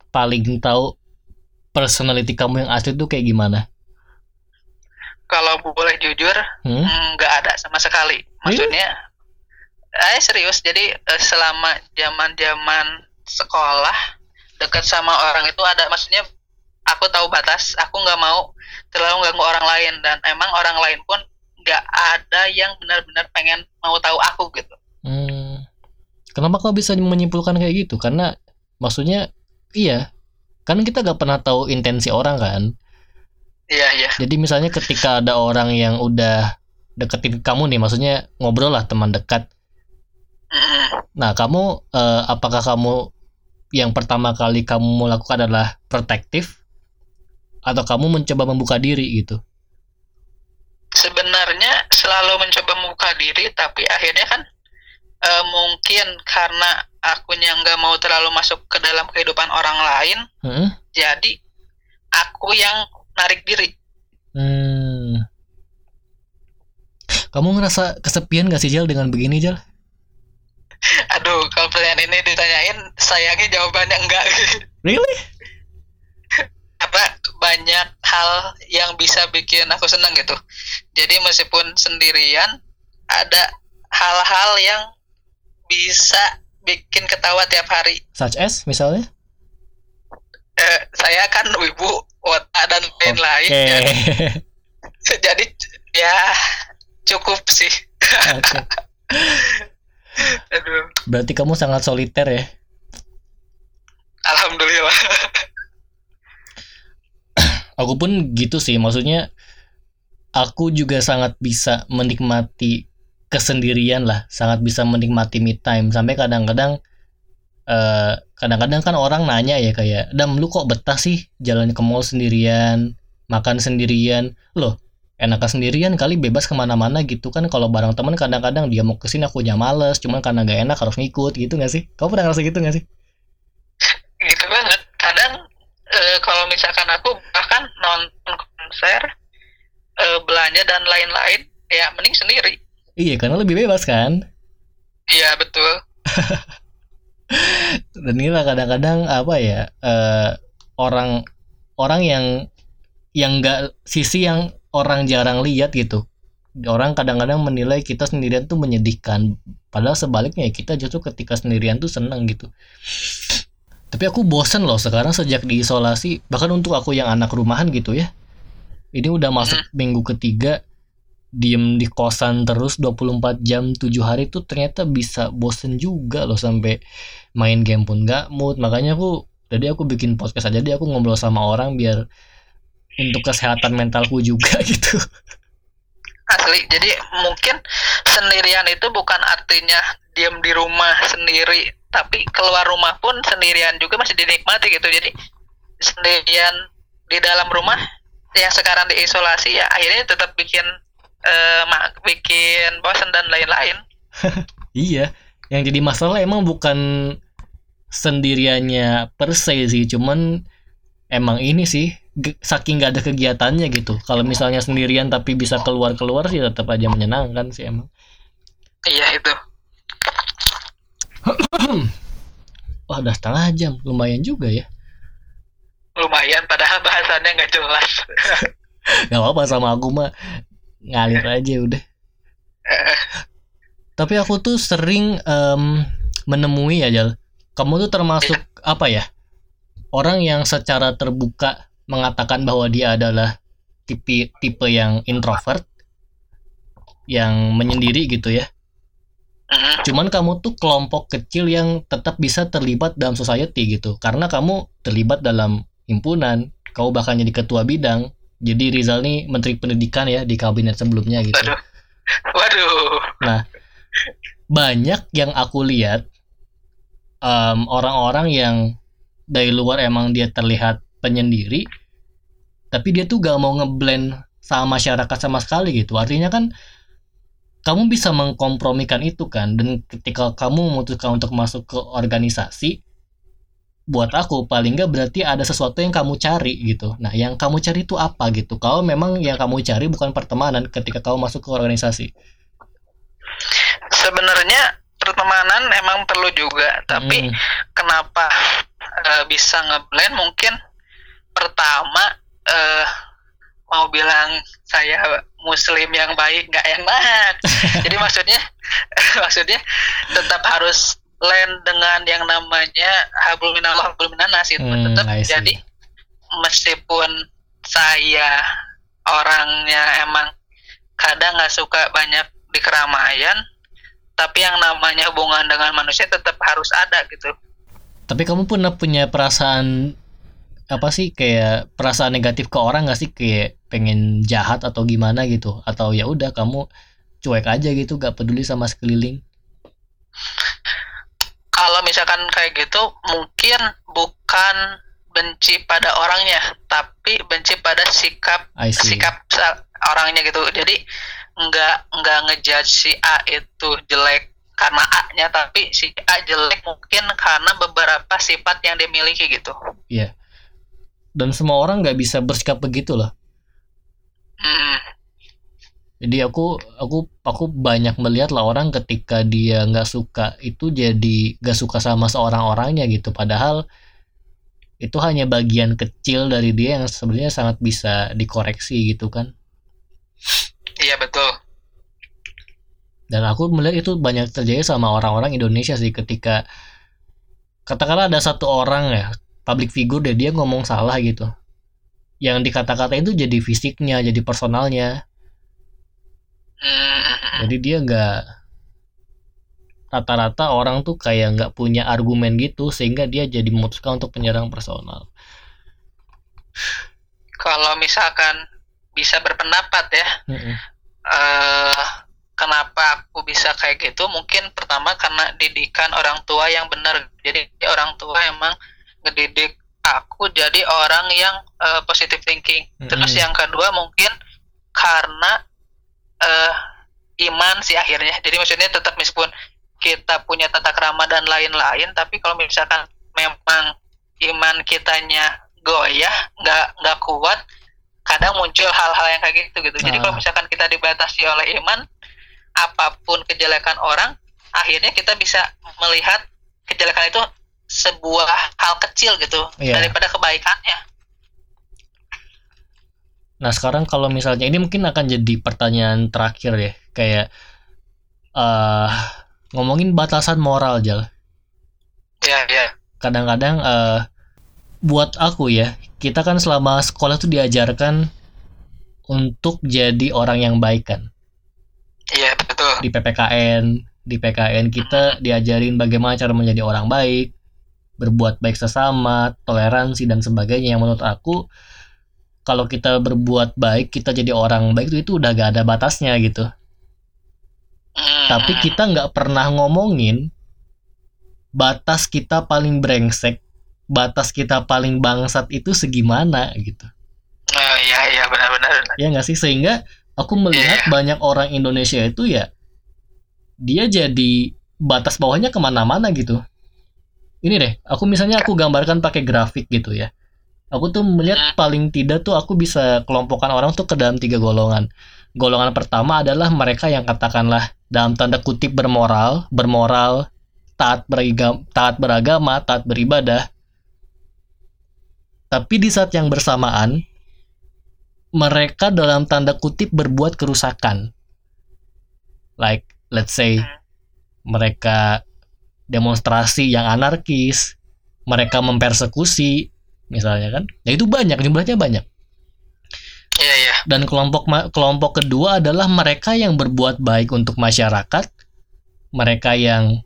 [SPEAKER 1] paling tahu personality kamu yang asli tuh kayak gimana?
[SPEAKER 2] kalau boleh jujur
[SPEAKER 1] Hmm?
[SPEAKER 2] mm, nggak ada sama sekali maksudnya eh serius jadi eh, selama zaman zaman sekolah dekat sama orang itu ada maksudnya aku tahu batas aku nggak mau terlalu ganggu orang lain dan emang orang lain pun nggak ada yang benar-benar pengen mau tahu aku gitu
[SPEAKER 1] Hmm. Kenapa kau bisa menyimpulkan kayak gitu? Karena maksudnya iya, kan kita gak pernah tahu intensi orang kan.
[SPEAKER 2] iya iya
[SPEAKER 1] Jadi misalnya ketika ada orang yang udah deketin kamu nih, maksudnya ngobrol lah teman dekat. Nah, kamu eh, apakah kamu yang pertama kali kamu lakukan adalah protektif atau kamu mencoba membuka diri gitu?
[SPEAKER 2] sebenarnya selalu mencoba membuka diri tapi akhirnya kan eh, mungkin karena akunya nggak mau terlalu masuk ke dalam kehidupan orang lain
[SPEAKER 1] Hmm?
[SPEAKER 2] jadi aku yang narik diri
[SPEAKER 1] Hmm. Kamu ngerasa kesepian gak sih Jal dengan begini Jal?
[SPEAKER 2] aduh kalau pertanyaan ini ditanyain sayangnya jawabannya enggak
[SPEAKER 1] Really?
[SPEAKER 2] apa banyak hal yang bisa bikin aku senang gitu jadi meskipun sendirian ada hal-hal yang bisa bikin ketawa tiap hari
[SPEAKER 1] Such as misalnya?
[SPEAKER 2] Eh, saya kan wibu wota dan lain-lain
[SPEAKER 1] Oke.
[SPEAKER 2] ya. jadi ya cukup sih. Aduh.
[SPEAKER 1] Berarti kamu sangat soliter ya?
[SPEAKER 2] alhamdulillah.
[SPEAKER 1] Aku pun gitu sih, maksudnya aku juga sangat bisa menikmati kesendirian lah, sangat bisa menikmati me time. Sampai kadang-kadang eh kadang-kadang kan orang nanya ya kayak, "Dam, lu kok betah sih jalan ke mall sendirian, makan sendirian?" Loh, enakan sendirian kali bebas ke mana-mana gitu kan kalau bareng teman kadang-kadang dia mau ke sini aku nya males cuman karena gak enak harus ngikut gitu gak sih? Kau pernah ngerasa gitu gak sih?
[SPEAKER 2] gitu banget kadang eh, kalau misalkan aku bahkan nonton konser eh, belanja dan lain-lain ya mending sendiri
[SPEAKER 1] Iya, karena lebih bebas kan?
[SPEAKER 2] iya betul
[SPEAKER 1] dan inilah kadang-kadang apa ya eh, orang orang yang yang nggak sisi yang orang jarang lihat gitu. Orang kadang-kadang menilai kita sendirian tuh menyedihkan. Padahal sebaliknya ya kita justru ketika sendirian tuh seneng gitu. Tapi aku bosen loh sekarang sejak diisolasi bahkan untuk aku yang anak rumahan gitu ya. Ini udah masuk minggu ketiga diem di kosan terus 24 jam 7 hari tuh ternyata bisa bosen juga loh sampai main game pun nggak mood. Makanya aku jadi aku bikin podcast aja jadi aku ngobrol sama orang biar untuk kesehatan mentalku juga gitu.
[SPEAKER 2] Asli. Jadi mungkin sendirian itu bukan artinya diam di rumah sendiri tapi keluar rumah pun sendirian juga masih dinikmati gitu. Jadi sendirian di dalam rumah yang sekarang diisolasi ya akhirnya tetap bikin eh, bikin bosan dan lain-lain.
[SPEAKER 1] Iya. Yang jadi masalah emang bukan sendiriannya per se sih cuman emang ini sih saking nggak ada kegiatannya gitu. Kalau misalnya sendirian tapi bisa keluar keluar sih tetap aja menyenangkan sih emang.
[SPEAKER 2] Iya itu.
[SPEAKER 1] Wah udah setengah jam. Lumayan juga ya.
[SPEAKER 2] Lumayan padahal bahasannya nggak jelas.
[SPEAKER 1] Nggak apa-apa sama aku mah. Ngalir aja udah. Tapi aku tuh sering em, menemui ya Jal. Kamu tuh termasuk apa ya? Orang yang secara terbuka mengatakan bahwa dia adalah tipe tipe yang introvert yang menyendiri gitu ya.
[SPEAKER 2] Mm,
[SPEAKER 1] cuman kamu tuh kelompok kecil yang tetap bisa terlibat dalam society gitu. Karena kamu terlibat dalam himpunan kau bahkan jadi ketua bidang. Jadi Rizal nih menteri pendidikan ya di kabinet sebelumnya gitu.
[SPEAKER 2] Waduh. Waduh.
[SPEAKER 1] Nah, banyak yang aku lihat em, orang-orang yang dari luar emang dia terlihat penyendiri, tapi dia tuh gak mau ngeblend sama masyarakat sama sekali gitu. Artinya kan kamu bisa mengkompromikan itu kan, dan ketika kamu memutuskan untuk masuk ke organisasi, buat aku paling nggak berarti ada sesuatu yang kamu cari gitu. Nah, yang kamu cari itu apa gitu? Kalau memang yang kamu cari bukan pertemanan ketika kamu masuk ke organisasi.
[SPEAKER 2] Sebenarnya pertemanan emang perlu juga, tapi
[SPEAKER 1] Hmm.
[SPEAKER 2] kenapa eh, bisa ngeblend mungkin pertama eh mau bilang saya muslim yang baik nggak enak jadi maksudnya maksudnya tetap harus blend dengan yang namanya hablum minallah hablum minanas itu.
[SPEAKER 1] Hmm,
[SPEAKER 2] tetap jadi meskipun saya orangnya emang kadang nggak suka banyak di keramaian tapi yang namanya hubungan dengan manusia tetap harus ada gitu.
[SPEAKER 1] Tapi kamu pernah punya perasaan apa sih kayak perasaan negatif ke orang gak sih? Kayak pengen jahat atau gimana gitu? Atau ya udah kamu cuek aja gitu gak peduli sama sekeliling?
[SPEAKER 2] Kalau misalkan kayak gitu mungkin bukan benci pada orangnya tapi benci pada sikap sikap orangnya gitu. Jadi nggak nggak ngejudge si A itu jelek karena A-nya tapi si A jelek mungkin karena beberapa sifat yang dimiliki gitu.
[SPEAKER 1] Iya. Dan semua orang nggak bisa bersikap begitu loh.
[SPEAKER 2] Hmm,
[SPEAKER 1] Jadi aku aku aku banyak melihat lah orang ketika dia nggak suka itu jadi nggak suka sama seorang orangnya gitu. Padahal itu hanya bagian kecil dari dia yang sebenarnya sangat bisa dikoreksi gitu kan.
[SPEAKER 2] iya betul
[SPEAKER 1] Dan aku melihat itu banyak terjadi sama orang-orang Indonesia sih ketika katakanlah ada satu orang ya public figure deh dia ngomong salah gitu. Yang dikata-kata itu jadi fisiknya, jadi personalnya.
[SPEAKER 2] Hmm,
[SPEAKER 1] Jadi dia nggak rata-rata orang tuh kayak nggak punya argumen gitu sehingga dia jadi memutuskan untuk menyerang personal.
[SPEAKER 2] kalau misalkan bisa berpendapat ya
[SPEAKER 1] Mm-mm.
[SPEAKER 2] eh kenapa aku bisa kayak gitu mungkin pertama karena didikan orang tua yang benar jadi orang tua emang ngedidik aku jadi orang yang eh, positive thinking terus
[SPEAKER 1] Mm-mm.
[SPEAKER 2] yang kedua mungkin karena eh iman sih akhirnya jadi maksudnya tetap meskipun kita punya tata krama dan lain-lain tapi kalau misalkan memang iman kitanya goyah nggak nggak kuat kadang muncul hal-hal yang kayak gitu gitu jadi
[SPEAKER 1] Ah.
[SPEAKER 2] kalau misalkan kita dibatasi oleh iman apa pun kejelekan orang akhirnya kita bisa melihat kejelekan itu sebuah hal kecil gitu
[SPEAKER 1] Iya.
[SPEAKER 2] daripada kebaikannya
[SPEAKER 1] Nah sekarang kalau misalnya ini mungkin akan jadi pertanyaan terakhir ya kayak eh ngomongin batasan moral Jal.
[SPEAKER 2] ya ya
[SPEAKER 1] Kadang-kadang eh buat aku ya kita kan selama sekolah tuh diajarkan untuk jadi orang yang baik kan.
[SPEAKER 2] iya betul
[SPEAKER 1] di PPKN di PKN kita diajarin bagaimana cara menjadi orang baik berbuat baik sesama toleransi dan sebagainya. Yang menurut aku kalau kita berbuat baik kita jadi orang baik itu, itu udah gak ada batasnya gitu. Tapi kita nggak pernah ngomongin batas kita paling brengsek batas kita paling bangsat itu segimana gitu.
[SPEAKER 2] Oh, iya iya benar-benar
[SPEAKER 1] ya nggak sih? Sehingga aku melihat
[SPEAKER 2] Iya.
[SPEAKER 1] banyak orang Indonesia itu ya dia jadi batas bawahnya ke mana-mana gitu ini deh aku misalnya aku gambarkan pakai grafik gitu ya aku tuh melihat
[SPEAKER 2] Hmm.
[SPEAKER 1] paling tidak tuh aku bisa kelompokkan orang tuh ke dalam tiga golongan golongan pertama adalah mereka yang katakanlah dalam tanda kutip bermoral bermoral taat beragama taat beragama taat beribadah tapi di saat yang bersamaan mereka dalam tanda kutip berbuat kerusakan. Like, let's say, mereka demonstrasi yang anarkis, mereka mempersekusi, misalnya kan. Ya itu banyak, jumlahnya banyak.
[SPEAKER 2] iya iya
[SPEAKER 1] Dan kelompok kelompok kedua adalah mereka yang berbuat baik untuk masyarakat, mereka yang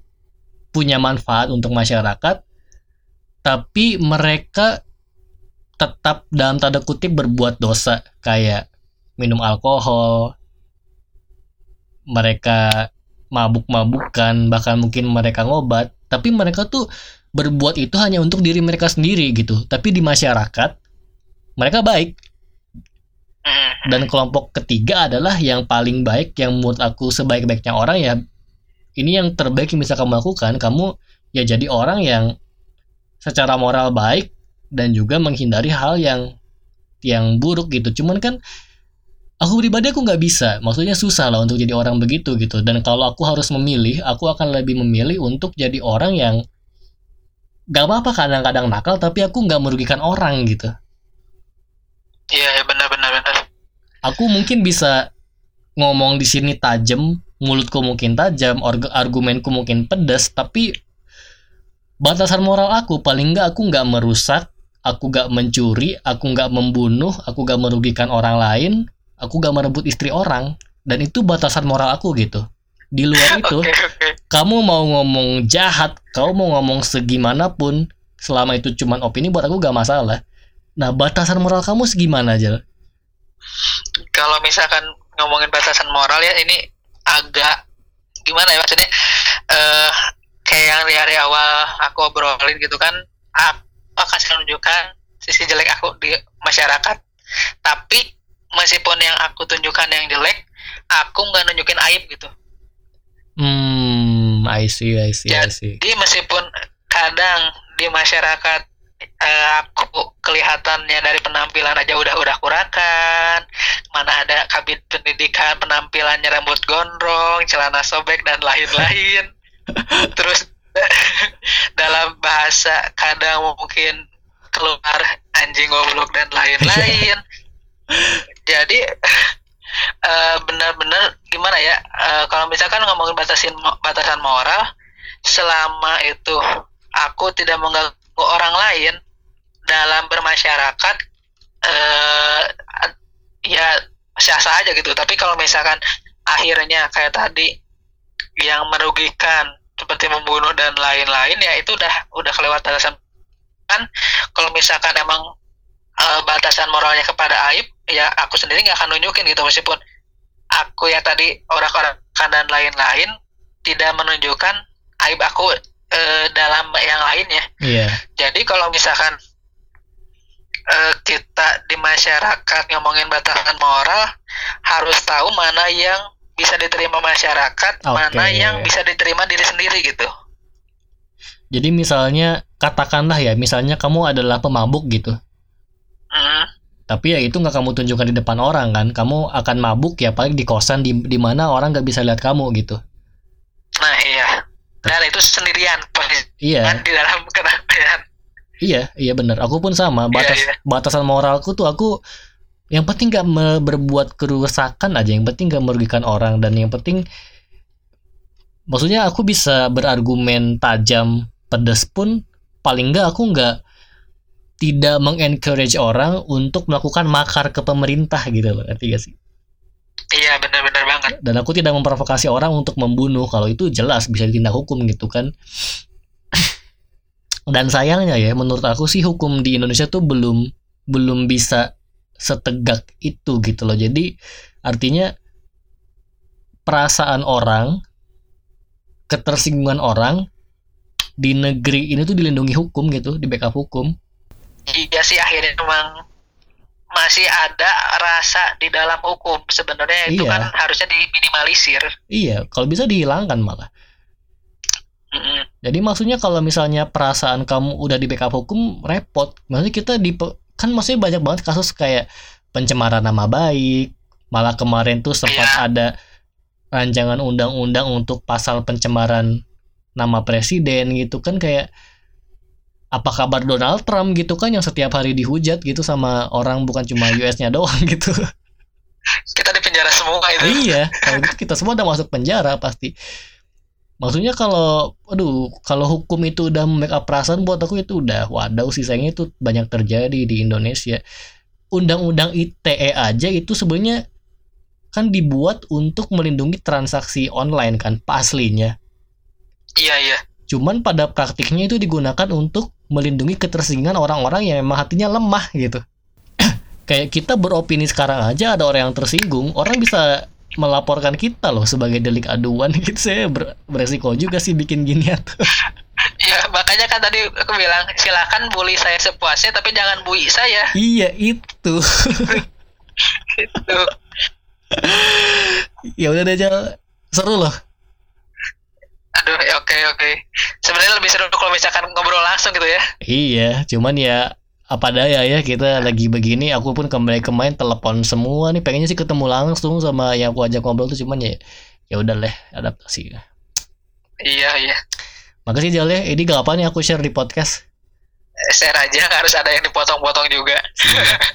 [SPEAKER 1] punya manfaat untuk masyarakat, tapi mereka tetap dalam tanda kutip berbuat dosa kayak minum alkohol mereka mabuk-mabukan bahkan mungkin mereka ngobat tapi mereka tuh berbuat itu hanya untuk diri mereka sendiri gitu. Tapi di masyarakat mereka baik. Dan kelompok ketiga adalah yang paling baik yang menurut aku sebaik-baiknya orang ya. Ini yang terbaik yang bisa kamu lakukan. Kamu ya jadi orang yang secara moral baik dan juga menghindari hal yang yang buruk gitu. Cuman kan aku pribadi aku nggak bisa. Maksudnya susah lah untuk jadi orang begitu gitu. Dan kalau aku harus memilih aku akan lebih memilih untuk jadi orang yang gak apa-apa kadang-kadang nakal tapi aku nggak merugikan orang gitu.
[SPEAKER 2] Iya ya, benar-benar benar
[SPEAKER 1] aku mungkin bisa ngomong di sini tajam mulutku mungkin tajam argumenku mungkin pedas tapi batasan moral aku paling nggak aku nggak merusak aku nggak mencuri aku nggak membunuh aku nggak merugikan orang lain aku gak merebut istri orang dan itu batasan moral aku gitu. Di luar itu okay, okay. kamu mau ngomong jahat kamu mau ngomong segimanapun selama itu cuman opini buat aku gak masalah. Nah batasan moral kamu segimana aja
[SPEAKER 2] kalau misalkan ngomongin batasan moral ya ini agak gimana ya maksudnya uh, kayak yang dari awal aku obrolin gitu kan aku akan menunjukkan sisi jelek aku di masyarakat tapi meskipun yang aku tunjukkan yang jelek aku nggak nunjukin aib gitu.
[SPEAKER 1] Hmm I see I see
[SPEAKER 2] jadi,
[SPEAKER 1] I see.
[SPEAKER 2] jadi meskipun kadang di masyarakat eh, aku kelihatannya dari penampilan aja udah udah kurakan mana ada kabit pendidikan penampilannya rambut gondrong celana sobek dan lain-lain. Terus dalam bahasa kadang mungkin keluar anjing goblok dan lain-lain jadi uh, benar-benar gimana ya uh, kalau misalkan ngomongin batasin batasan moral selama itu aku tidak mengganggu orang lain dalam bermasyarakat uh, ya sah-sah aja gitu. Tapi kalau misalkan akhirnya kayak tadi yang merugikan seperti membunuh dan lain-lain ya itu udah udah kelewat batasan. Kan kalau misalkan emang uh, batasan moralnya kepada aib ya aku sendiri nggak akan nunjukin gitu meskipun aku ya tadi orang-orang dan lain-lain tidak menunjukkan aib aku uh, dalam yang lainnya.
[SPEAKER 1] Iya.
[SPEAKER 2] Jadi kalau misalkan uh, kita di masyarakat ngomongin batasan moral harus tahu mana yang bisa diterima masyarakat, okay. mana yang bisa diterima diri sendiri gitu.
[SPEAKER 1] Jadi misalnya katakanlah ya, misalnya kamu adalah pemabuk gitu. Tapi ya itu nggak kamu tunjukkan di depan orang kan. Kamu akan mabuk ya paling di kosan di di mana orang nggak bisa lihat kamu gitu.
[SPEAKER 2] Nah iya. Dan itu sendirian
[SPEAKER 1] Iya.
[SPEAKER 2] Di dalam keramaian.
[SPEAKER 1] Iya, iya benar. Aku pun sama. Iya, Batas iya, iya. batasan moralku tuh aku yang penting nggak berbuat kerusakan aja. Yang penting nggak merugikan orang dan yang penting maksudnya aku bisa berargumen tajam pedas pun paling nggak aku nggak tidak mengencourage orang untuk melakukan makar ke pemerintah gitu loh ngerti gak sih?
[SPEAKER 2] Iya benar-benar banget.
[SPEAKER 1] Dan aku tidak memprovokasi orang untuk membunuh. Kalau itu jelas bisa ditindak hukum gitu kan. Dan sayangnya ya menurut aku sih hukum di Indonesia tuh belum belum bisa setegak itu gitu loh. Jadi artinya perasaan orang ketersinggungan orang di negeri ini tuh dilindungi hukum gitu di backup hukum
[SPEAKER 2] iya sih akhirnya memang masih ada rasa di dalam hukum sebenarnya itu iya. kan harusnya diminimalisir
[SPEAKER 1] iya kalau bisa dihilangkan malah
[SPEAKER 2] mm-hmm.
[SPEAKER 1] jadi maksudnya kalau misalnya perasaan kamu udah di backup hukum repot maksudnya kita di kan maksudnya banyak banget kasus kayak pencemaran nama baik malah kemarin tuh sempat iya. ada rancangan undang-undang untuk pasal pencemaran nama presiden gitu kan kayak apa kabar Donald Trump gitu kan yang setiap hari dihujat gitu sama orang bukan cuma US-nya doang gitu.
[SPEAKER 2] Kita di penjara semua itu.
[SPEAKER 1] iya, kalau gitu kita semua udah masuk penjara pasti. Maksudnya kalau aduh, kalau hukum itu udah membackup perasaan buat aku itu udah waduh sih sayangnya itu banyak terjadi di Indonesia. Undang-undang ITE aja itu sebenarnya kan dibuat untuk melindungi transaksi online kan, paslinya.
[SPEAKER 2] Iya, iya.
[SPEAKER 1] Cuman pada praktiknya itu digunakan untuk melindungi ketersinggungan orang-orang yang memang hatinya lemah gitu. Kayak kita beropini sekarang aja ada orang yang tersinggung orang bisa melaporkan kita loh sebagai delik aduan gitu. Saya ber beresiko juga sih bikin ginian tuh
[SPEAKER 2] ya makanya kan tadi aku bilang silakan bully saya sepuasnya tapi jangan bully saya.
[SPEAKER 1] Iya itu.
[SPEAKER 2] Itu.
[SPEAKER 1] Ya udah deh Jal. seru loh
[SPEAKER 2] aduh ya oke oke. Sebenarnya lebih seru kalau misalkan ngobrol langsung gitu ya.
[SPEAKER 1] Iya cuman ya apa daya ya kita lagi begini aku pun kembali ke main telepon semua nih pengennya sih ketemu langsung sama yang aku ajak ngobrol tuh cuman ya ya udah deh adaptasi.
[SPEAKER 2] Iya iya.
[SPEAKER 1] Makasih Jal ya ini gak apa nih aku share di podcast.
[SPEAKER 2] Eh, share aja harus ada yang dipotong-potong juga.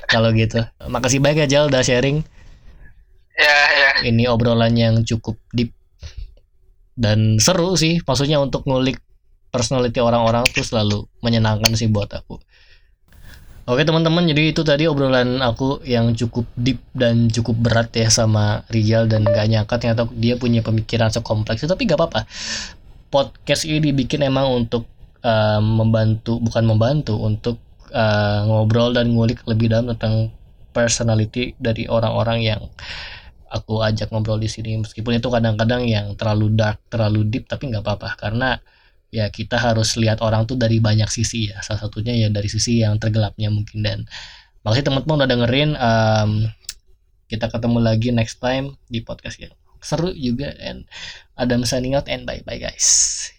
[SPEAKER 1] Kalau gitu. Makasih banyak ya Jal udah sharing.
[SPEAKER 2] Ya ya.
[SPEAKER 1] Ini obrolan yang cukup deep dan seru sih maksudnya untuk ngulik personality orang-orang tuh selalu menyenangkan sih buat aku Oke teman-teman, jadi itu tadi obrolan aku yang cukup deep dan cukup berat ya sama Rizal dan gak nyangka ternyata dia punya pemikiran sekompleks itu tapi gak apa-apa. Podcast ini dibikin emang untuk uh, membantu, bukan membantu, untuk uh, ngobrol dan ngulik lebih dalam tentang personality dari orang-orang yang aku ajak ngobrol di sini meskipun itu kadang-kadang yang terlalu dark, terlalu deep tapi nggak apa-apa. Karena ya kita harus lihat orang tuh dari banyak sisi ya. Salah satunya ya dari sisi yang tergelapnya mungkin. Dan makasih teman-teman udah dengerin. Um, kita ketemu lagi next time di podcast yang seru juga. And Adam signing out and bye bye guys